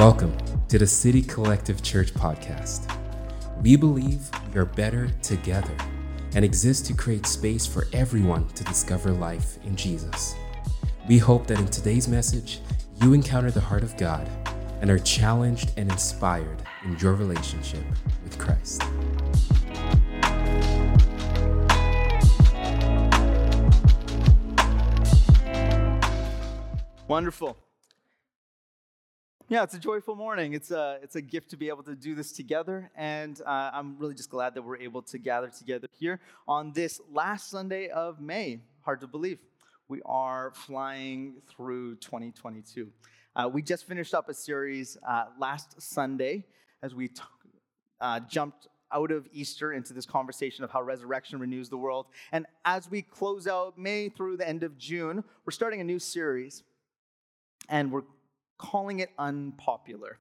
Welcome to the City Collective Church podcast. We believe we are better together and exist to create space for everyone to discover life in Jesus. We hope that in today's message, you encounter the heart of God and are challenged and inspired in your relationship with Christ. Wonderful. Yeah, it's a joyful morning. It's a, it's a gift to be able to do this together. And uh, I'm really just glad that we're able to gather together here on this last Sunday of May. Hard to believe. We are flying through 2022. Uh, we just finished up a series uh, last Sunday as we t- uh, jumped out of Easter into this conversation of how resurrection renews the world. And as we close out May through the end of June, we're starting a new series. And we're calling it unpopular.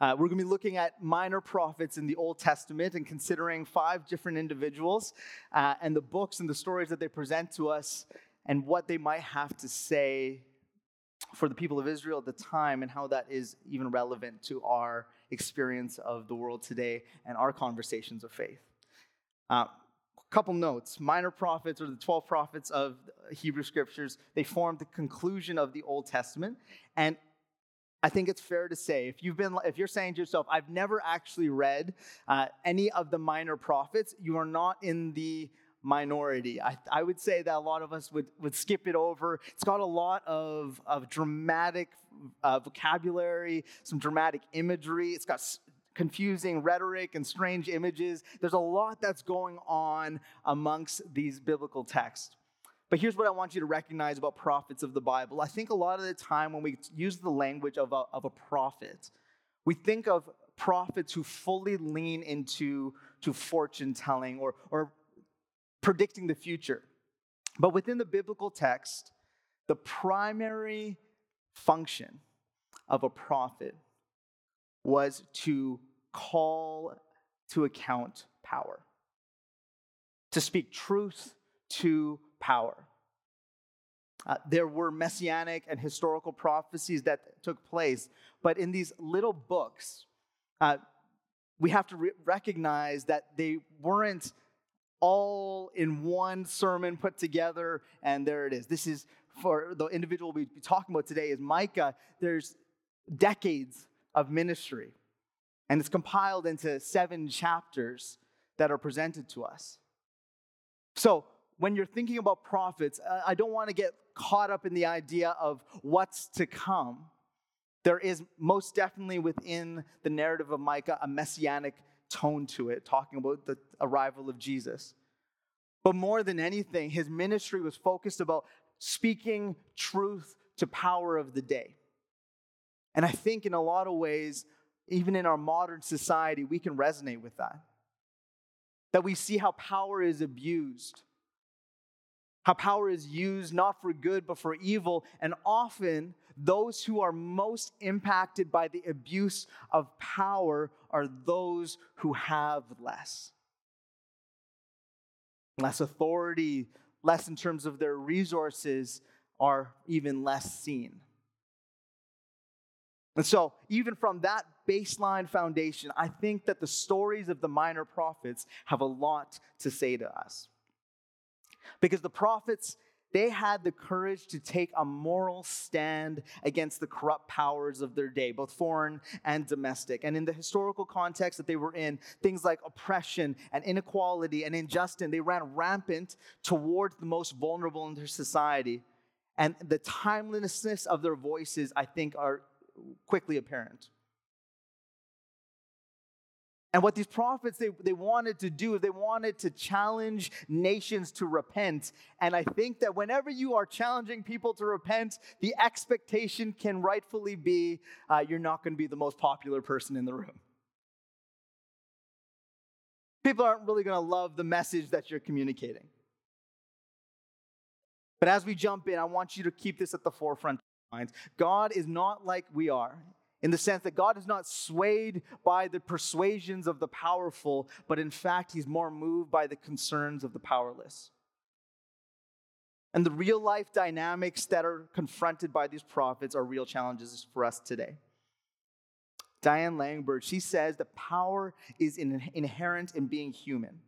Uh, we're going to be looking at minor prophets in the Old Testament and considering five different individuals uh, and the books and the stories that they present to us and what they might have to say for the people of Israel at the time and how that is even relevant to our experience of the world today and our conversations of faith. Uh, couple notes minor prophets or the 12 prophets of hebrew scriptures they formed the conclusion of the old testament and I think it's fair to say if you've been if you're saying to yourself, I've never actually read uh, any of the minor prophets, you are not in the minority. I, I would say that a lot of us would, would skip it over. It's got a lot of, of dramatic uh, vocabulary, some dramatic imagery. It's got confusing rhetoric and strange images. There's a lot that's going on amongst these biblical texts. But here's what I want you to recognize about prophets of the Bible. I think a lot of the time when we use the language of a, of a prophet, we think of prophets who fully lean into to fortune telling or, or predicting the future. But within the biblical text, the primary function of a prophet was to call to account power, to speak truth to power. Uh, there were messianic and historical prophecies that took place, but in these little books, uh, we have to re- recognize that they weren't all in one sermon put together, and there it is. This is for the individual we'll be talking about today is Micah. There's decades of ministry, and it's compiled into seven chapters that are presented to us. So, when you're thinking about prophets, uh, I don't want to get caught up in the idea of what's to come. There is most definitely within the narrative of Micah a messianic tone to it, talking about the arrival of Jesus. But more than anything, his ministry was focused about speaking truth to power of the day. And I think in a lot of ways, even in our modern society, we can resonate with that. That we see how power is abused how power is used not for good but for evil, and often those who are most impacted by the abuse of power are those who have less. Less authority, less in terms of their resources, are even less seen. And so, even from that baseline foundation, I think that the stories of the minor prophets have a lot to say to us. Because the prophets, they had the courage to take a moral stand against the corrupt powers of their day, both foreign and domestic. And in the historical context that they were in, things like oppression and inequality and injustice, they ran rampant towards the most vulnerable in their society. And the timelessness of their voices, I think, are quickly apparent. And what these prophets they, they wanted to do, is they wanted to challenge nations to repent. And I think that whenever you are challenging people to repent, the expectation can rightfully be uh, you're not going to be the most popular person in the room. People aren't really going to love the message that you're communicating. But as we jump in, I want you to keep this at the forefront of your minds. God is not like we are in the sense that God is not swayed by the persuasions of the powerful, but in fact, he's more moved by the concerns of the powerless. And the real life dynamics that are confronted by these prophets are real challenges for us today. Diane Langberg, she says that power is in, inherent in being human.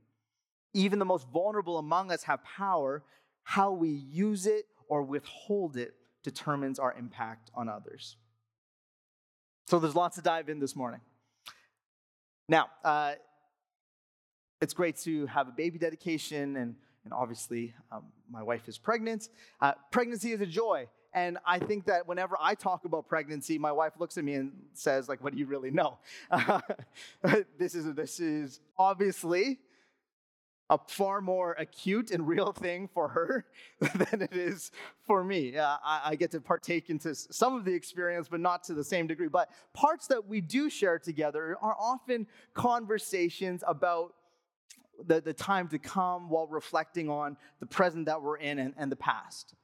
Even the most vulnerable among us have power. How we use it or withhold it determines our impact on others. So there's lots to dive in this morning. Now, uh, it's great to have a baby dedication, and, and obviously, um, my wife is pregnant. Uh, pregnancy is a joy. And I think that whenever I talk about pregnancy, my wife looks at me and says, like, what do you really know? this, is, this is obviously a far more acute and real thing for her than it is for me. Uh, I, I, get to partake into some of the experience, but not to the same degree. But parts that we do share together are often conversations about the, the time to come while reflecting on the present that we're in and, and the past.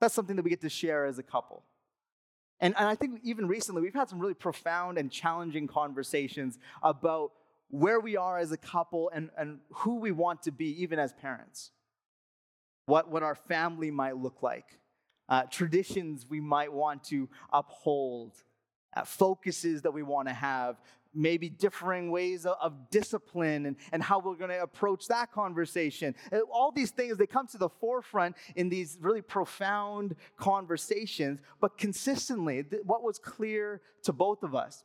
That's something that we get to share as a couple. And, and I think even recently, we've had some really profound and challenging conversations about where we are as a couple and, and who we want to be, even as parents. What, what our family might look like, uh, traditions we might want to uphold, uh, focuses that we want to have, maybe differing ways of, of discipline and, and how we're going to approach that conversation. And all these things, they come to the forefront in these really profound conversations, but consistently, th- what was clear to both of us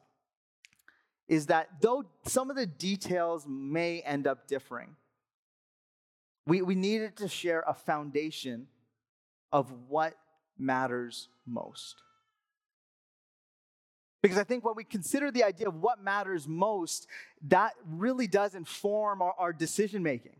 is that though some of the details may end up differing, we, we needed to share a foundation of what matters most. Because I think when we consider the idea of what matters most, that really does inform our, our decision making.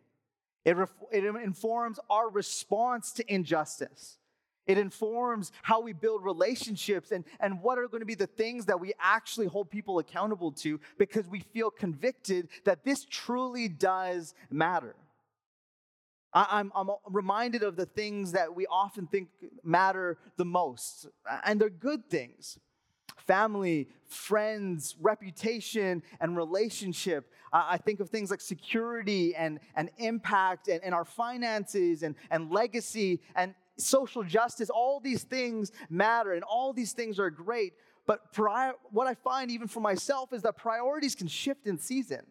It, ref, it informs our response to injustice. It informs how we build relationships and, and what are going to be the things that we actually hold people accountable to because we feel convicted that this truly does matter. I, am I'm, I'm reminded of the things that we often think matter the most, and they're good things family, friends, reputation, and relationship. I think of things like security and, and impact and, and our finances and, and legacy and social justice. All these things matter and all these things are great. But prior, what I find, even for myself, is that priorities can shift in season.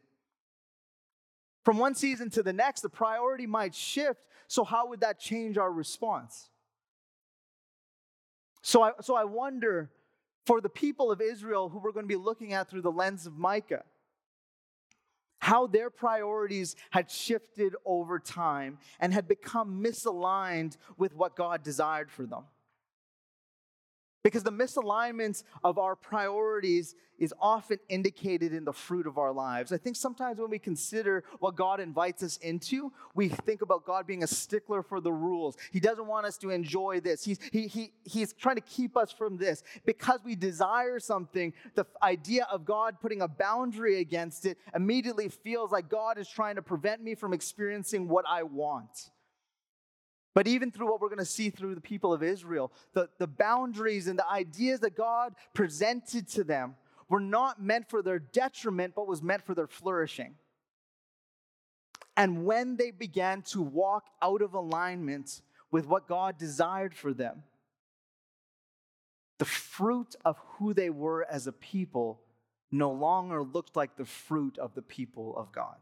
From one season to the next, the priority might shift. So, how would that change our response? So, I, so I wonder for the people of Israel who we're going to be looking at through the lens of Micah. How their priorities had shifted over time and had become misaligned with what God desired for them. Because the misalignments of our priorities is often indicated in the fruit of our lives. I think sometimes when we consider what God invites us into, we think about God being a stickler for the rules. He doesn't want us to enjoy this. He's, he, he, he's trying to keep us from this. Because we desire something, the idea of God putting a boundary against it immediately feels like God is trying to prevent me from experiencing what I want. But even through what we're going to see through the people of Israel, the, the boundaries and the ideas that God presented to them were not meant for their detriment, but was meant for their flourishing. And when they began to walk out of alignment with what God desired for them, the fruit of who they were as a people no longer looked like the fruit of the people of God.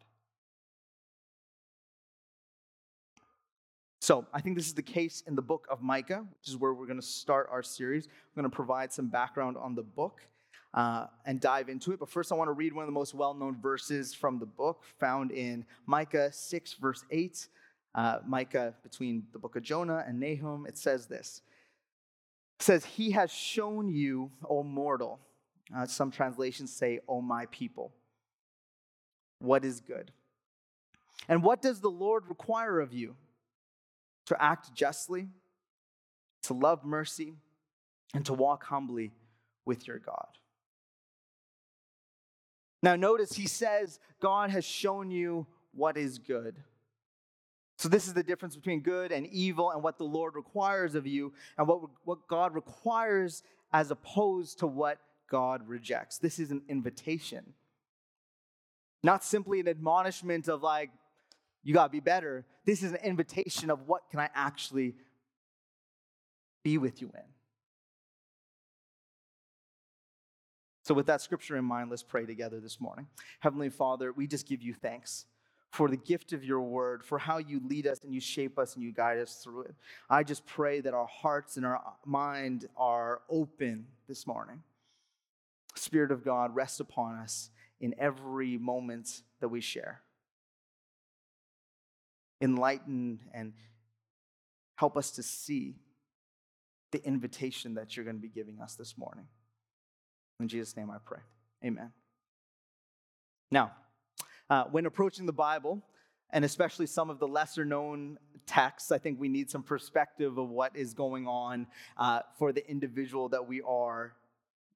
So I think this is the case in the book of Micah, which is where we're going to start our series. I'm going to provide some background on the book uh, and dive into it. But first, I want to read one of the most well known verses from the book found in Micah 6, verse 8. Uh, Micah, between the book of Jonah and Nahum, it says this. It says, He has shown you, O mortal. Uh, some translations say, O my people, what is good. And what does the Lord require of you? To act justly, to love mercy, and to walk humbly with your God. Now, notice he says, God has shown you what is good. So, this is the difference between good and evil and what the Lord requires of you and what, what God requires as opposed to what God rejects. This is an invitation, not simply an admonishment of like, you got to be better. This is an invitation of what can I actually be with you in. So, with that scripture in mind, let's pray together this morning. Heavenly Father, we just give you thanks for the gift of your word, for how you lead us and you shape us and you guide us through it. I just pray that our hearts and our mind are open this morning. Spirit of God, rest upon us in every moment that we share. Enlighten and help us to see the invitation that you're going to be giving us this morning. In Jesus' name I pray. Amen. Now, uh, when approaching the Bible, and especially some of the lesser known texts, I think we need some perspective of what is going on uh, for the individual that we are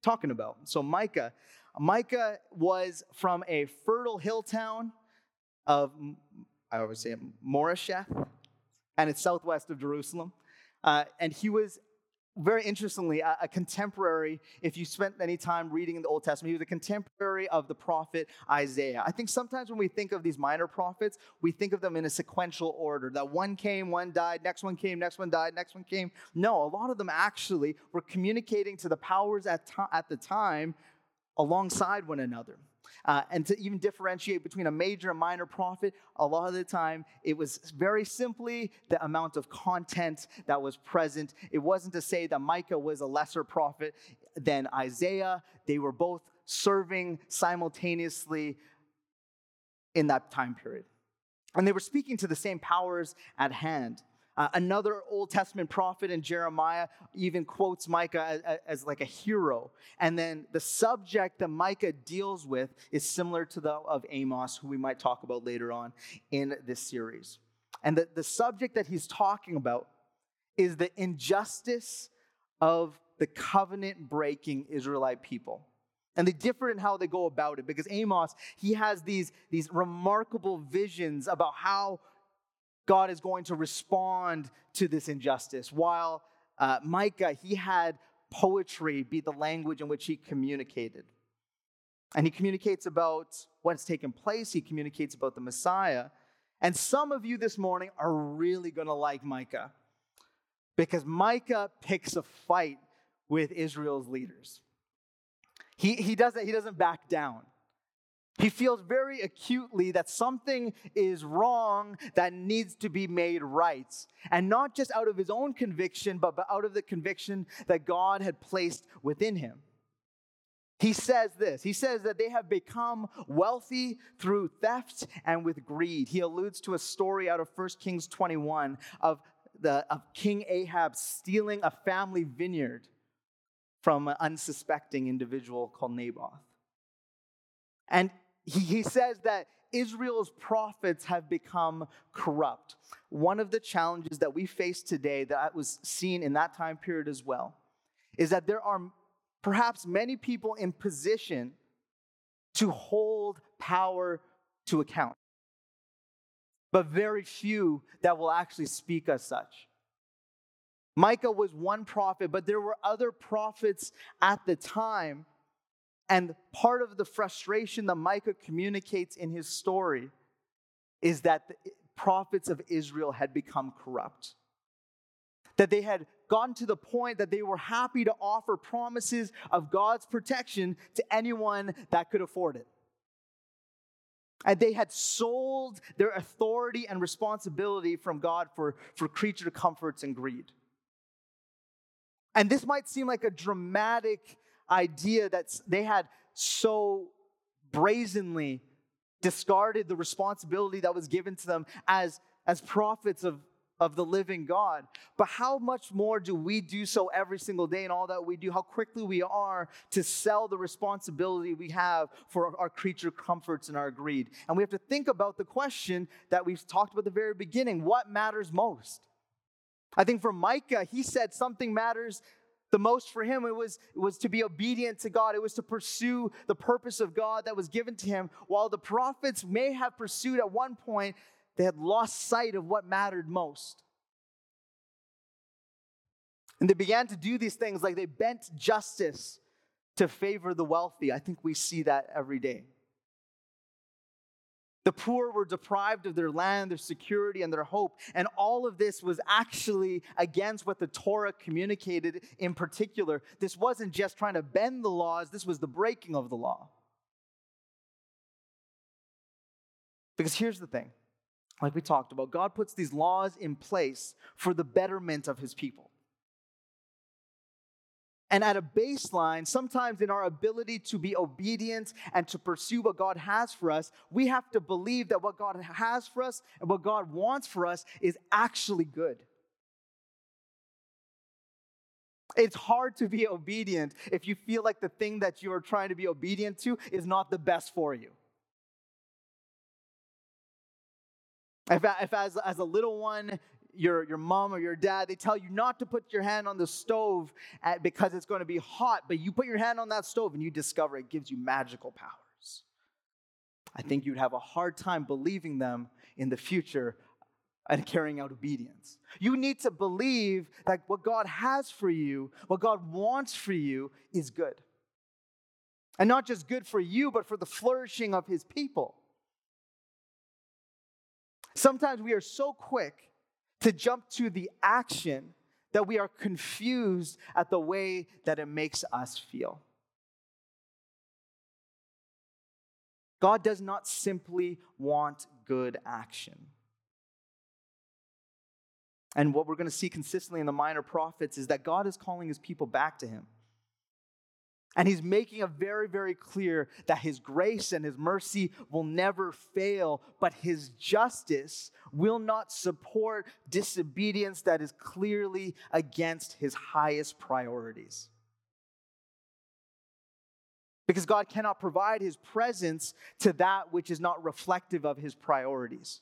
talking about. So, Micah. Micah was from a fertile hill town of, I always say, it, Moresheth, and it's southwest of Jerusalem. Uh, and he was very interestingly, a, a, contemporary, if you spent any time reading in the Old Testament, he was a contemporary of the prophet Isaiah. I think sometimes when we think of these minor prophets, we think of them in a sequential order that one came, one died, next one came, next one died, next one came. No, a lot of them actually were communicating to the powers at, to- at the time alongside one another. Uh, and to even differentiate between a major and minor prophet, a lot of the time it was very simply the amount of content that was present. It wasn't to say that Micah was a lesser prophet than Isaiah, they were both serving simultaneously in that time period. And they were speaking to the same powers at hand. Uh, another Old Testament prophet in Jeremiah even quotes Micah as, as, like a hero. And then the subject that Micah deals with is similar to the of Amos, who we might talk about later on in this series. And the, the subject that he's talking about is the injustice of the covenant breaking Israelite people. And they differ in how they go about it because Amos, he has these, these remarkable visions about how God is going to respond to this injustice. While uh, Micah, he had poetry be the language in which he communicated. And he communicates about what's taken place, he communicates about the Messiah. And some of you this morning are really going to like Micah because Micah picks a fight with Israel's leaders. He, he, doesn't, he doesn't back down. He feels very acutely that something is wrong that needs to be made right. And not just out of his own conviction, but out of the conviction that God had placed within him. He says this He says that they have become wealthy through theft and with greed. He alludes to a story out of 1 Kings 21 of, the, of King Ahab stealing a family vineyard from an unsuspecting individual called Naboth. And he, he says that Israel's prophets have become corrupt. One of the challenges that we face today, that was seen in that time period as well, is that there are perhaps many people in position to hold power to account, but very few that will actually speak as such. Micah was one prophet, but there were other prophets at the time and part of the frustration that Micah communicates in his story is that the prophets of Israel had become corrupt. That they had gotten to the point that they were happy to offer promises of God's protection to anyone that could afford it. And they had sold their authority and responsibility from God for, for creature comforts and greed. And this might seem like a dramatic idea that they had so brazenly discarded the responsibility that was given to them as, as prophets of, of the living God. But how much more do we do so every single day in all that we do? How quickly we are to sell the responsibility we have for our creature comforts and our greed. And we have to think about the question that we've talked about at the very beginning what matters most? I think for Micah, he said something matters the most for him it was, it was to be obedient to God. It was to pursue the purpose of God that was given to him. While the prophets may have pursued at one point, they had lost sight of what mattered most. And they began to do these things like they bent justice to favor the wealthy. I think we see that every day. The poor were deprived of their land, their security, and their hope. And all of this was actually against what the Torah communicated in particular. This wasn't just trying to bend the laws, this was the breaking of the law. Because here's the thing like we talked about, God puts these laws in place for the betterment of his people. And at a baseline, sometimes in our ability to be obedient and to pursue what God has for us, we have to believe that what God has for us and what God wants for us is actually good. It's hard to be obedient if you feel like the thing that you are trying to be obedient to is not the best for you. If, if as, as a little one, your, your mom or your dad, they tell you not to put your hand on the stove at, because it's going to be hot, but you put your hand on that stove and you discover it gives you magical powers. I think you'd have a hard time believing them in the future and carrying out obedience. You need to believe that what God has for you, what God wants for you, is good. And not just good for you, but for the flourishing of his people. Sometimes we are so quick to jump to the action that we are confused at the way that it makes us feel. God does not simply want good action. And what we're going to see consistently in the minor prophets is that God is calling his people back to him. And he's making it very, very clear that his grace and his mercy will never fail, but his justice will not support disobedience that is clearly against his highest priorities. Because God cannot provide his presence to that which is not reflective of his priorities.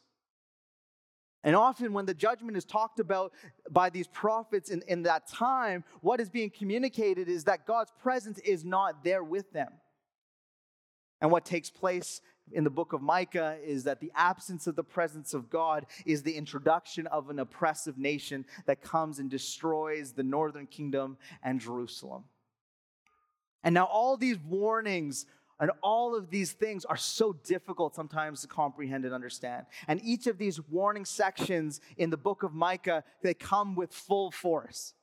And often, when the judgment is talked about by these prophets in, in that time, what is being communicated is that God's presence is not there with them. And what takes place in the book of Micah is that the absence of the presence of God is the introduction of an oppressive nation that comes and destroys the northern kingdom and Jerusalem. And now, all these warnings and all of these things are so difficult sometimes to comprehend and understand. And each of these warning sections in the book of Micah, they come with full force.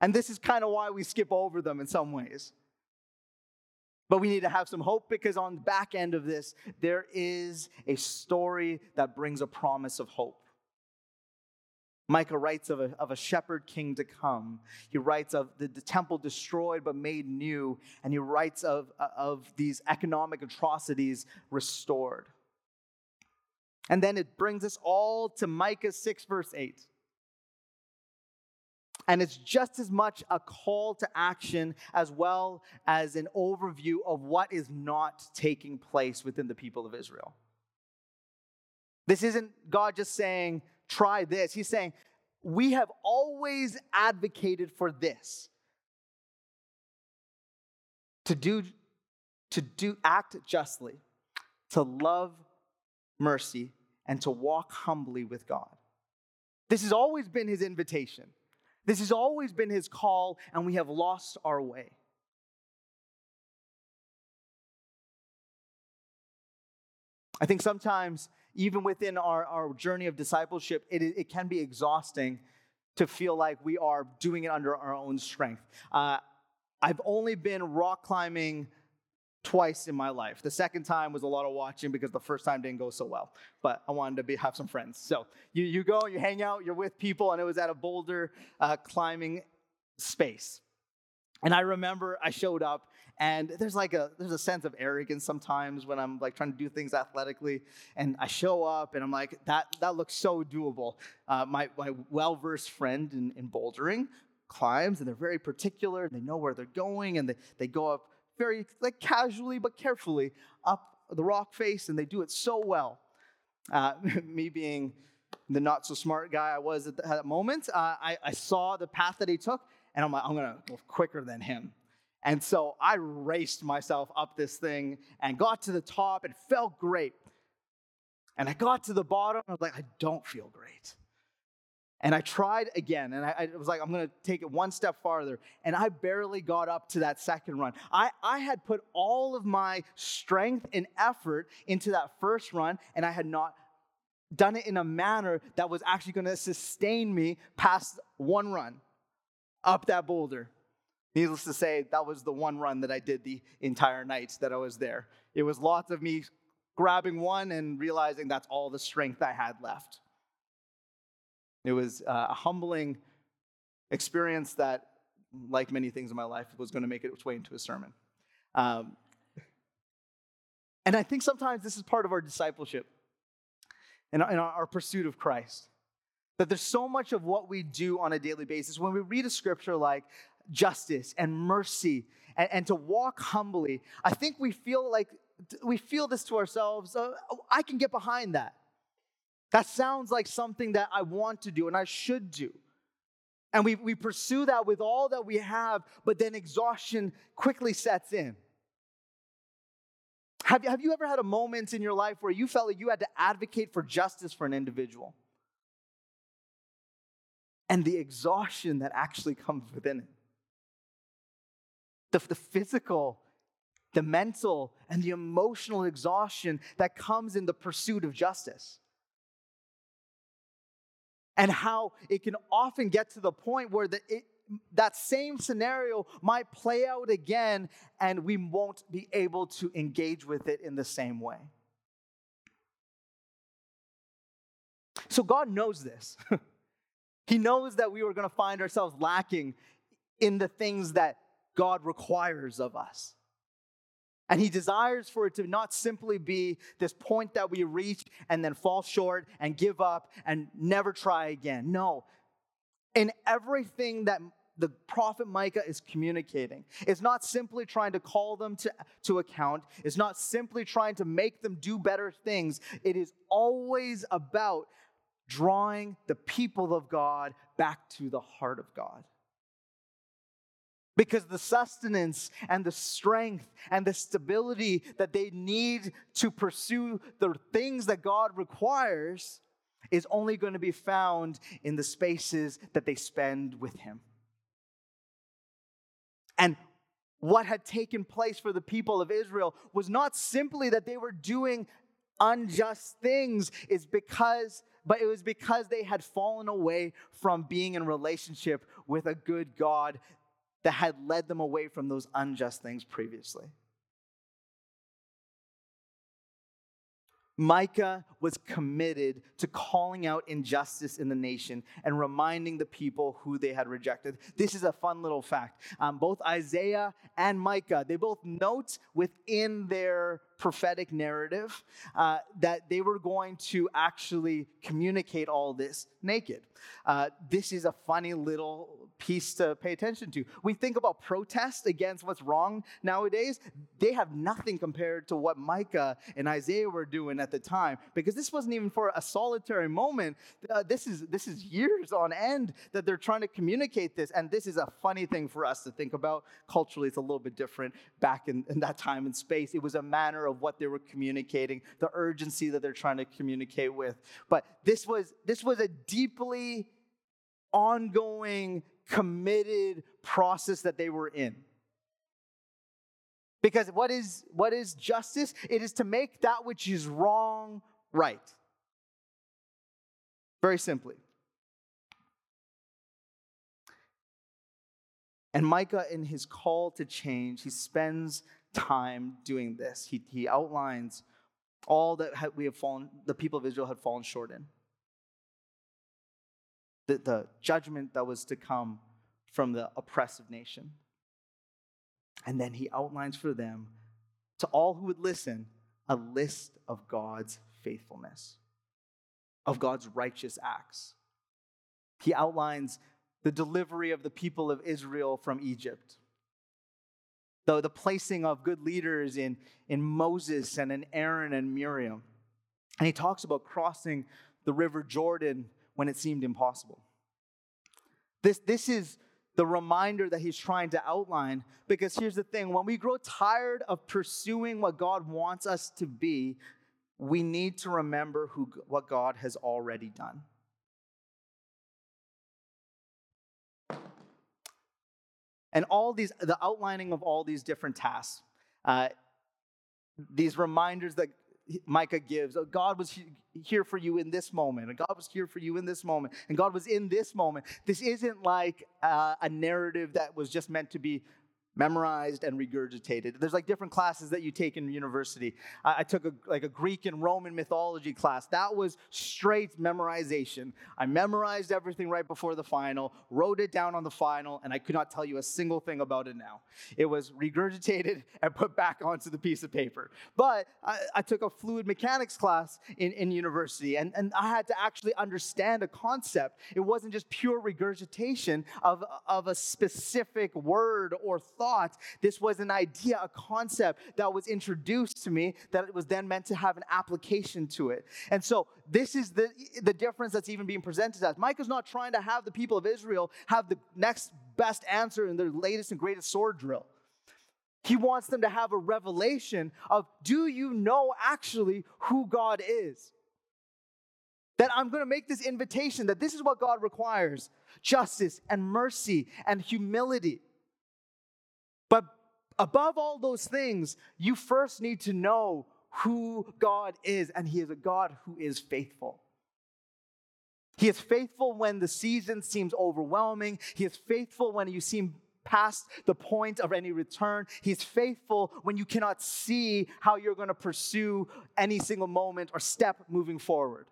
And this is kind of why we skip over them in some ways. But we need to have some hope because on the back end of this, there is a story that brings a promise of hope. Micah writes of a, of a shepherd king to come. He writes of the, the temple destroyed but made new. And he writes of, of these economic atrocities restored. And then it brings us all to Micah 6, verse 8. And it's just as much a call to action as well as an overview of what is not taking place within the people of Israel. This isn't God just saying, try this. He's saying, we have always advocated for this. To do to do act justly to love mercy and to walk humbly with god. This has always been his invitation. This has always been his call and we have lost our way. I think sometimes even within our, our journey of discipleship, it, it can be exhausting to feel like we are doing it under our own strength. Uh, I've only been rock climbing twice in my life. The second time was a lot of watching because the first time didn't go so well. But I wanted to be, have some friends. So you, you go, you hang out, you're with people, and it was at a boulder uh, climbing space. And I remember I showed up and there's like a there's a sense of arrogance sometimes when I'm like trying to do things athletically, and I show up and I'm like that that looks so doable. Uh, my my well versed friend in, in bouldering climbs, and they're very particular. They know where they're going, and they they go up very like casually but carefully up the rock face, and they do it so well. Uh, me being the not so smart guy I was at that moment, uh, I, I saw the path that he took, and I'm like, I'm gonna go quicker than him. And so I raced myself up this thing and got to the top. It felt great. And I got to the bottom. And I was like, I don't feel great. And I tried again, and I, I was like, I'm gonna take it one step farther. And I barely got up to that second run. I, I had put all of my strength and effort into that first run, and I had not done it in a manner that was actually gonna sustain me past one run up that boulder. Needless to say, that was the one run that I did the entire night that I was there. It was lots of me grabbing one and realizing that's all the strength I had left. It was uh, a humbling experience that, like many things in my life, was going to make its way into a sermon. Um, and I think sometimes this is part of our discipleship and our, our pursuit of Christ. That there's so much of what we do on a daily basis. When we read a scripture like justice and mercy and, and to walk humbly, I think we feel like we feel this to ourselves. Uh, I can get behind that. That sounds like something that I want to do and I should do. And we, we pursue that with all that we have, but then exhaustion quickly sets in. Have, have you ever had a moment in your life where you felt like you had to advocate for justice for an individual? And the exhaustion that actually comes within it. The, the physical, the mental, and the emotional exhaustion that comes in the pursuit of justice and how it can often get to the point where the, it, that same scenario might play out again and we won't be able to engage with it in the same way. So God knows this. he knows that we are going to find ourselves lacking in the things that God requires of us. And he desires for it to not simply be this point that we reach and then fall short and give up and never try again. No. In everything that the prophet Micah is communicating. It's not simply trying to call them to, to account, it's not simply trying to make them do better things. It is always about drawing the people of God back to the heart of God because the sustenance and the strength and the stability that they need to pursue the things that God requires is only going to be found in the spaces that they spend with Him. And what had taken place for the people of Israel was not simply that they were doing unjust things, is because but it was because they had fallen away from being in relationship with a good God that had led them away from those unjust things previously. Micah was committed to calling out injustice in the nation and reminding the people who they had rejected. This is a fun little fact. Um, both Isaiah and Micah, they both note within their prophetic narrative uh, that they were going to actually communicate all this naked. Uh, this is a funny little piece to pay attention to. We think about protest against what's wrong nowadays. They have nothing compared to what Micah and Isaiah were doing at the time because this wasn't even for a solitary moment. Uh, this, is, this is years on end that they're trying to communicate this. And this is a funny thing for us to think about. Culturally, it's a little bit different back in, in that time and space. It was a manner of what they were communicating, the urgency that they're trying to communicate with. But this was, this was a deeply ongoing committed process that they were in. Because what is, what is justice? It is to make that which is wrong right. Very simply. And Micah, in his call to change, he spends time doing this. He, he outlines all that we have fallen, the people of Israel had fallen short in the, the judgment that was to come from the oppressive nation. And then he outlines for them, to all who would listen, a list of God's faithfulness, of God's righteous acts. He outlines the delivery of the people of Israel from Egypt, the, the placing of good leaders in, in Moses and in Aaron and Miriam. And he talks about crossing the river Jordan when it seemed impossible. This, this is the reminder that he's trying to outline because here's the thing when we grow tired of pursuing what God wants us to be, we need to remember who, what God has already done. And all these, the outlining of all these different tasks, uh, these reminders that Micah gives. Oh, God was here for you in this moment, and God was here for you in this moment, and God was in this moment. This isn't like uh, a narrative that was just meant to be memorized and regurgitated. There's like different classes that you take in university. I, I, took a, like a Greek and Roman mythology class. That was straight memorization. I memorized everything right before the final, wrote it down on the final, and I could not tell you a single thing about it now. It was regurgitated and put back onto the piece of paper. But I, I took a fluid mechanics class in, in university, and, and I had to actually understand a concept. It wasn't just pure regurgitation of, of a specific word or thought thought. This was an idea, a concept that was introduced to me that it was then meant to have an application to it. And so this is the, the difference that's even being presented as. Micah's not trying to have the people of Israel have the next best answer in their latest and greatest sword drill. He wants them to have a revelation of do you know actually who God is? That I'm going to make this invitation that this is what God requires justice and mercy and humility. But above all those things, you first need to know who God is, and He is a God who is faithful. He is faithful when the season seems overwhelming. He is faithful when you seem past the point of any return. He's faithful when you cannot see how you're going to pursue any single moment or step moving forward.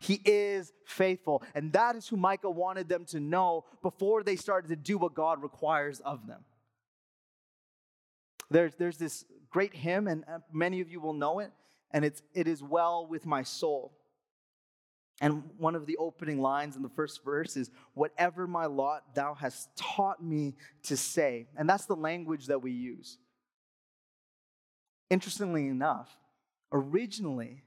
He is faithful. And that is who Micah wanted them to know before they started to do what God requires of them. There's, there's this great hymn, and uh, many of you will know it, and it's It is Well with My Soul. And one of the opening lines in the first verse is, Whatever my lot thou hast taught me to say. And that's the language that we use. Interestingly enough, originally,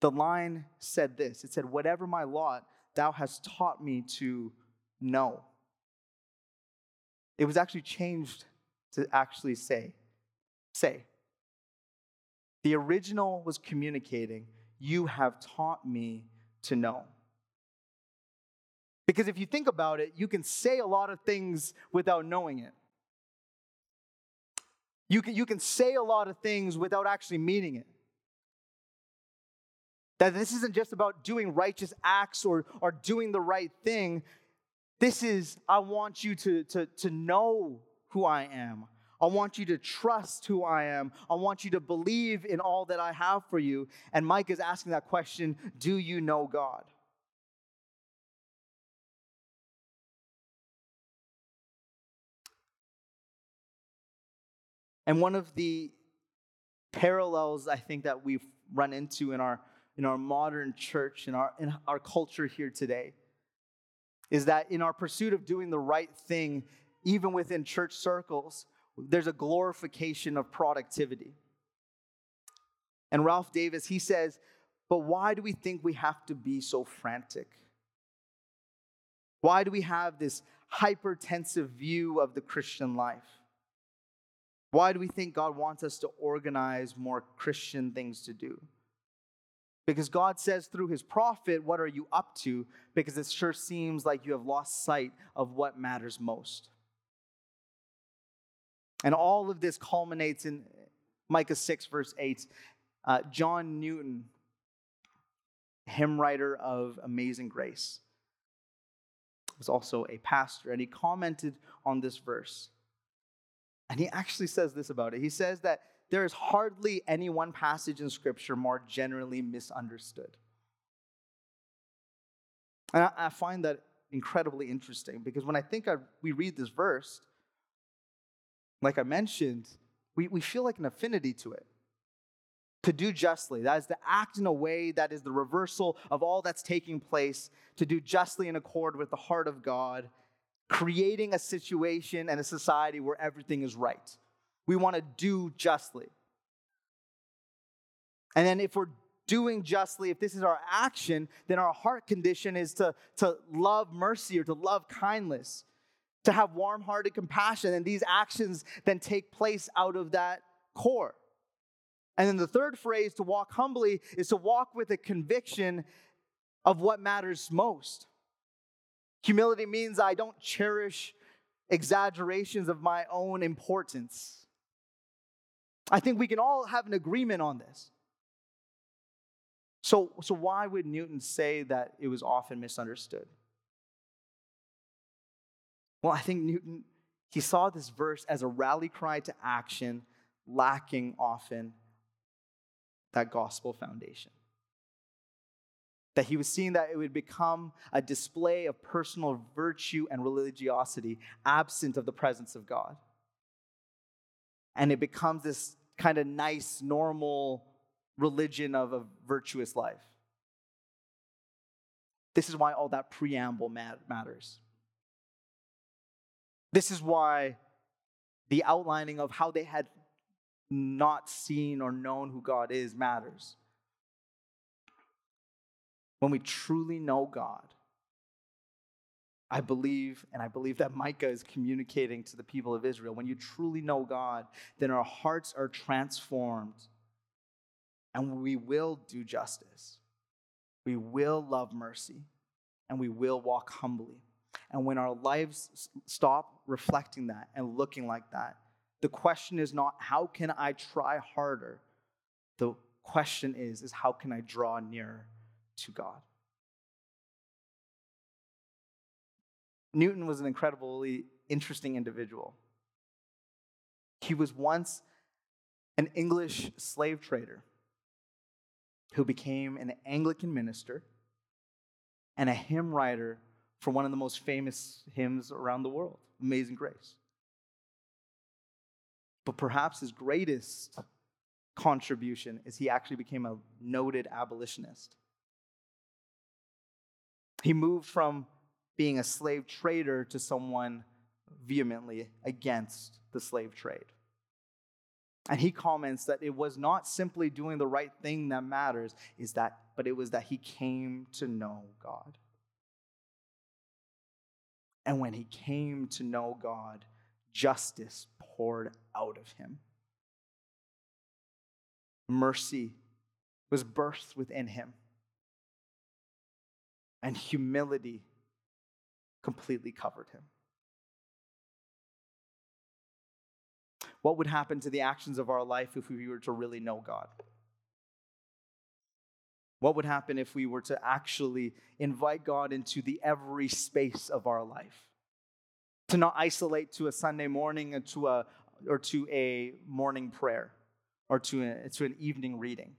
the line said this it said, Whatever my lot thou hast taught me to know. It was actually changed to actually say. Say. The original was communicating, You have taught me to know. Because if you think about it, you can say a lot of things without knowing it. You can, you can say a lot of things without actually meaning it. That this isn't just about doing righteous acts or, or doing the right thing. This is, I want you to, to, to know who I am. I want you to trust who I am. I want you to believe in all that I have for you. And Mike is asking that question Do you know God? And one of the parallels I think that we've run into in our in our modern church, in our in our culture here today, is that in our pursuit of doing the right thing, even within church circles, there's a glorification of productivity. And Ralph Davis, he says, but why do we think we have to be so frantic? Why do we have this hypertensive view of the Christian life? Why do we think God wants us to organize more Christian things to do? Because God says through his prophet, What are you up to? Because it sure seems like you have lost sight of what matters most. And all of this culminates in Micah 6, verse 8. Uh, John Newton, hymn writer of Amazing Grace, was also a pastor, and he commented on this verse. And he actually says this about it. He says that there is hardly any one passage in Scripture more generally misunderstood. And I, I find that incredibly interesting because when I think I, we read this verse, like I mentioned, we, we feel like an affinity to it. To do justly, that is to act in a way that is the reversal of all that's taking place, to do justly in accord with the heart of God, creating a situation and a society where everything is right. We want to do justly. And then if we're doing justly, if this is our action, then our heart condition is to, to love mercy or to love kindness to have warm hearted compassion. And these actions then take place out of that core. And then the third phrase, to walk humbly, is to walk with a conviction of what matters most. Humility means I don't cherish exaggerations of my own importance. I think we can all have an agreement on this. So, so why would Newton say that it was often misunderstood? Well, I think Newton, he saw this verse as a rally cry to action, lacking often that gospel foundation. That he was seeing that it would become a display of personal virtue and religiosity absent of the presence of God. And it becomes this kind of nice, normal religion of a virtuous life. This is why all that preamble matters. This is why the outlining of how they had not seen or known who God is matters. When we truly know God, I believe, and I believe that Micah is communicating to the people of Israel. When you truly know God, then our hearts are transformed and we will do justice. We will love mercy and we will walk humbly. And when our lives stop reflecting that and looking like that, the question is not how can I try harder? The question is is how can I draw nearer to God? Newton was an incredibly interesting individual. He was once an English slave trader who became an Anglican minister and a hymn writer for one of the most famous hymns around the world, Amazing Grace. But perhaps his greatest contribution is he actually became a noted abolitionist. He moved from being a slave trader to someone vehemently against the slave trade. And he comments that it was not simply doing the right thing that matters, is that, but it was that he came to know God. And when he came to know God, justice poured out of him. Mercy was birthed within him. And humility completely covered him. What would happen to the actions of our life if we were to really know God? What would happen if we were to actually invite God into the every space of our life? To not isolate to a Sunday morning or to a, or to a morning prayer or to, a, to an evening reading,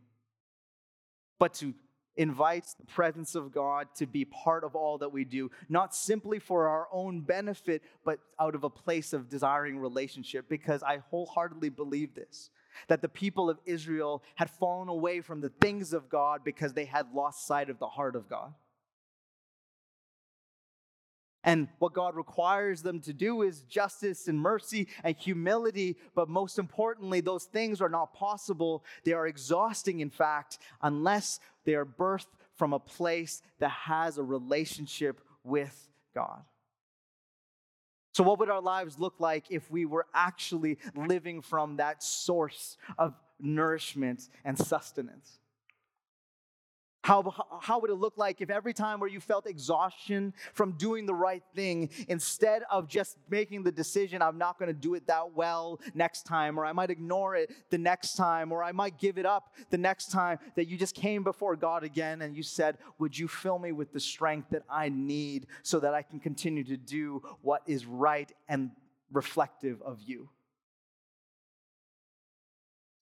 but to invite the presence of God to be part of all that we do, not simply for our own benefit, but out of a place of desiring relationship. Because I wholeheartedly believe this that the people of Israel had fallen away from the things of God because they had lost sight of the heart of God. And what God requires them to do is justice and mercy and humility. But most importantly, those things are not possible. They are exhausting, in fact, unless they are birthed from a place that has a relationship with God. So, what would our lives look like if we were actually living from that source of nourishment and sustenance? How, how would it look like if every time where you felt exhaustion from doing the right thing, instead of just making the decision, I'm not going to do it that well next time, or I might ignore it the next time, or I might give it up the next time, that you just came before God again and you said, Would you fill me with the strength that I need so that I can continue to do what is right and reflective of you?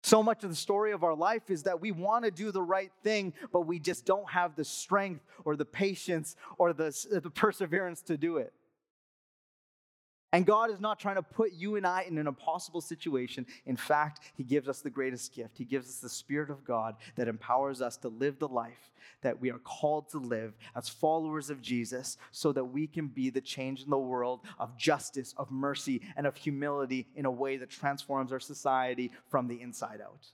So much of the story of our life is that we want to do the right thing, but we just don't have the strength or the patience or the, the perseverance to do it. And God is not trying to put you and I in an impossible situation. In fact, He gives us the greatest gift. He gives us the Spirit of God that empowers us to live the life that we are called to live as followers of Jesus so that we can be the change in the world of justice, of mercy, and of humility in a way that transforms our society from the inside out.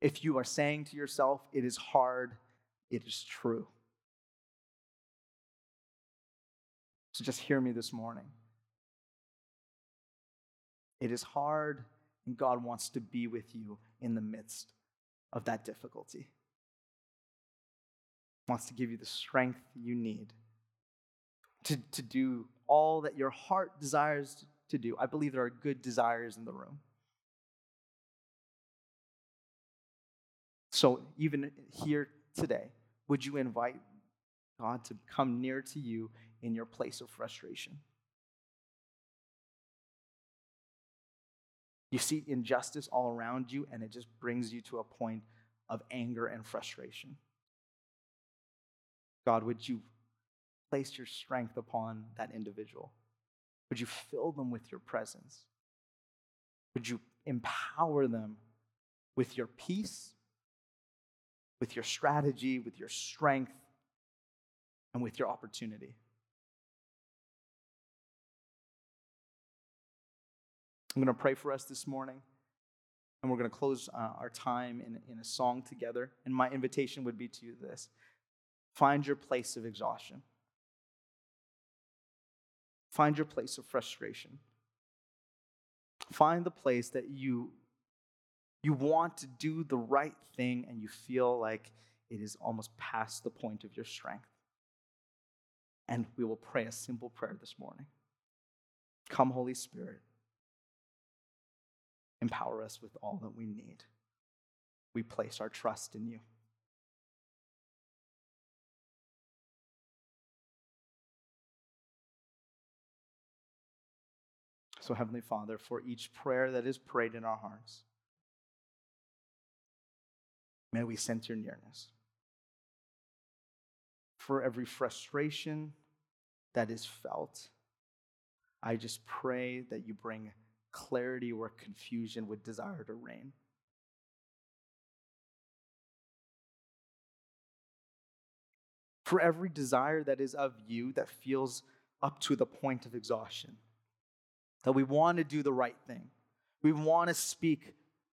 If you are saying to yourself, it is hard, it is true. So just hear me this morning. It is hard, and God wants to be with you in the midst of that difficulty. He wants to give you the strength you need to, to do all that your heart desires to do. I believe there are good desires in the room. So, even here today, would you invite God to come near to you in your place of frustration? You see injustice all around you, and it just brings you to a point of anger and frustration. God, would you place your strength upon that individual? Would you fill them with your presence? Would you empower them with your peace, with your strategy, with your strength, and with your opportunity? I'm going to pray for us this morning, and we're going to close uh, our time in, in a song together. And my invitation would be to you this find your place of exhaustion. Find your place of frustration. Find the place that you, you want to do the right thing and you feel like it is almost past the point of your strength. And we will pray a simple prayer this morning. Come, Holy Spirit, empower us with all that we need. We place our trust in you. So, Heavenly Father, for each prayer that is prayed in our hearts, may we sense your nearness. For every frustration that is felt, I just pray that you bring clarity where confusion would desire to reign. For every desire that is of you that feels up to the point of exhaustion that we want to do the right thing. We want to speak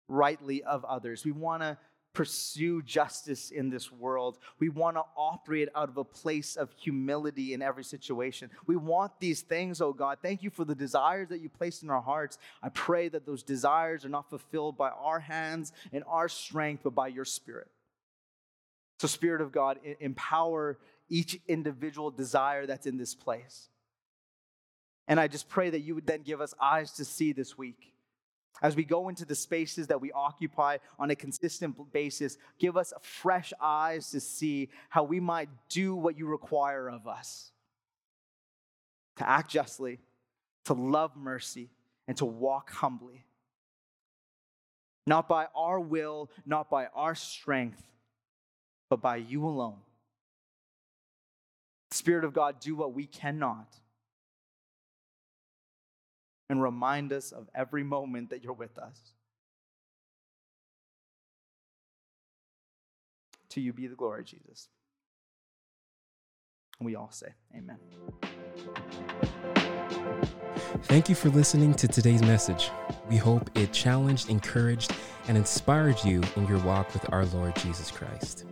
rightly of others. We want to pursue justice in this world. We want to operate out of a place of humility in every situation. We want these things, oh God. Thank you for the desires that you placed in our hearts. I pray that those desires are not fulfilled by our hands and our strength, but by your Spirit. So, Spirit of God, empower each individual desire that's in this place. And I just pray that you would then give us eyes to see this week. As we go into the spaces that we occupy on a consistent basis, give us fresh eyes to see how we might do what you require of us to act justly, to love mercy, and to walk humbly. Not by our will, not by our strength, but by you alone. Spirit of God, do what we cannot and remind us of every moment that you're with us. To you be the glory, Jesus. And we all say, Amen. Thank you for listening to today's message. We hope it challenged, encouraged, and inspired you in your walk with our Lord Jesus Christ.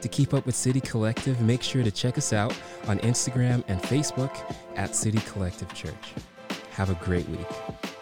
To keep up with City Collective, make sure to check us out on Instagram and Facebook at City Collective Church. Have a great week.